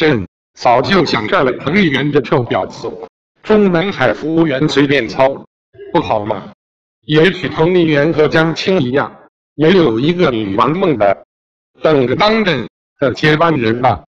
朕早就想干了彭丽媛这臭婊子。中南海服务员随便操，不好吗？也许彭丽媛和江青一样，也有一个女王梦的，等着当朕的接班人吧。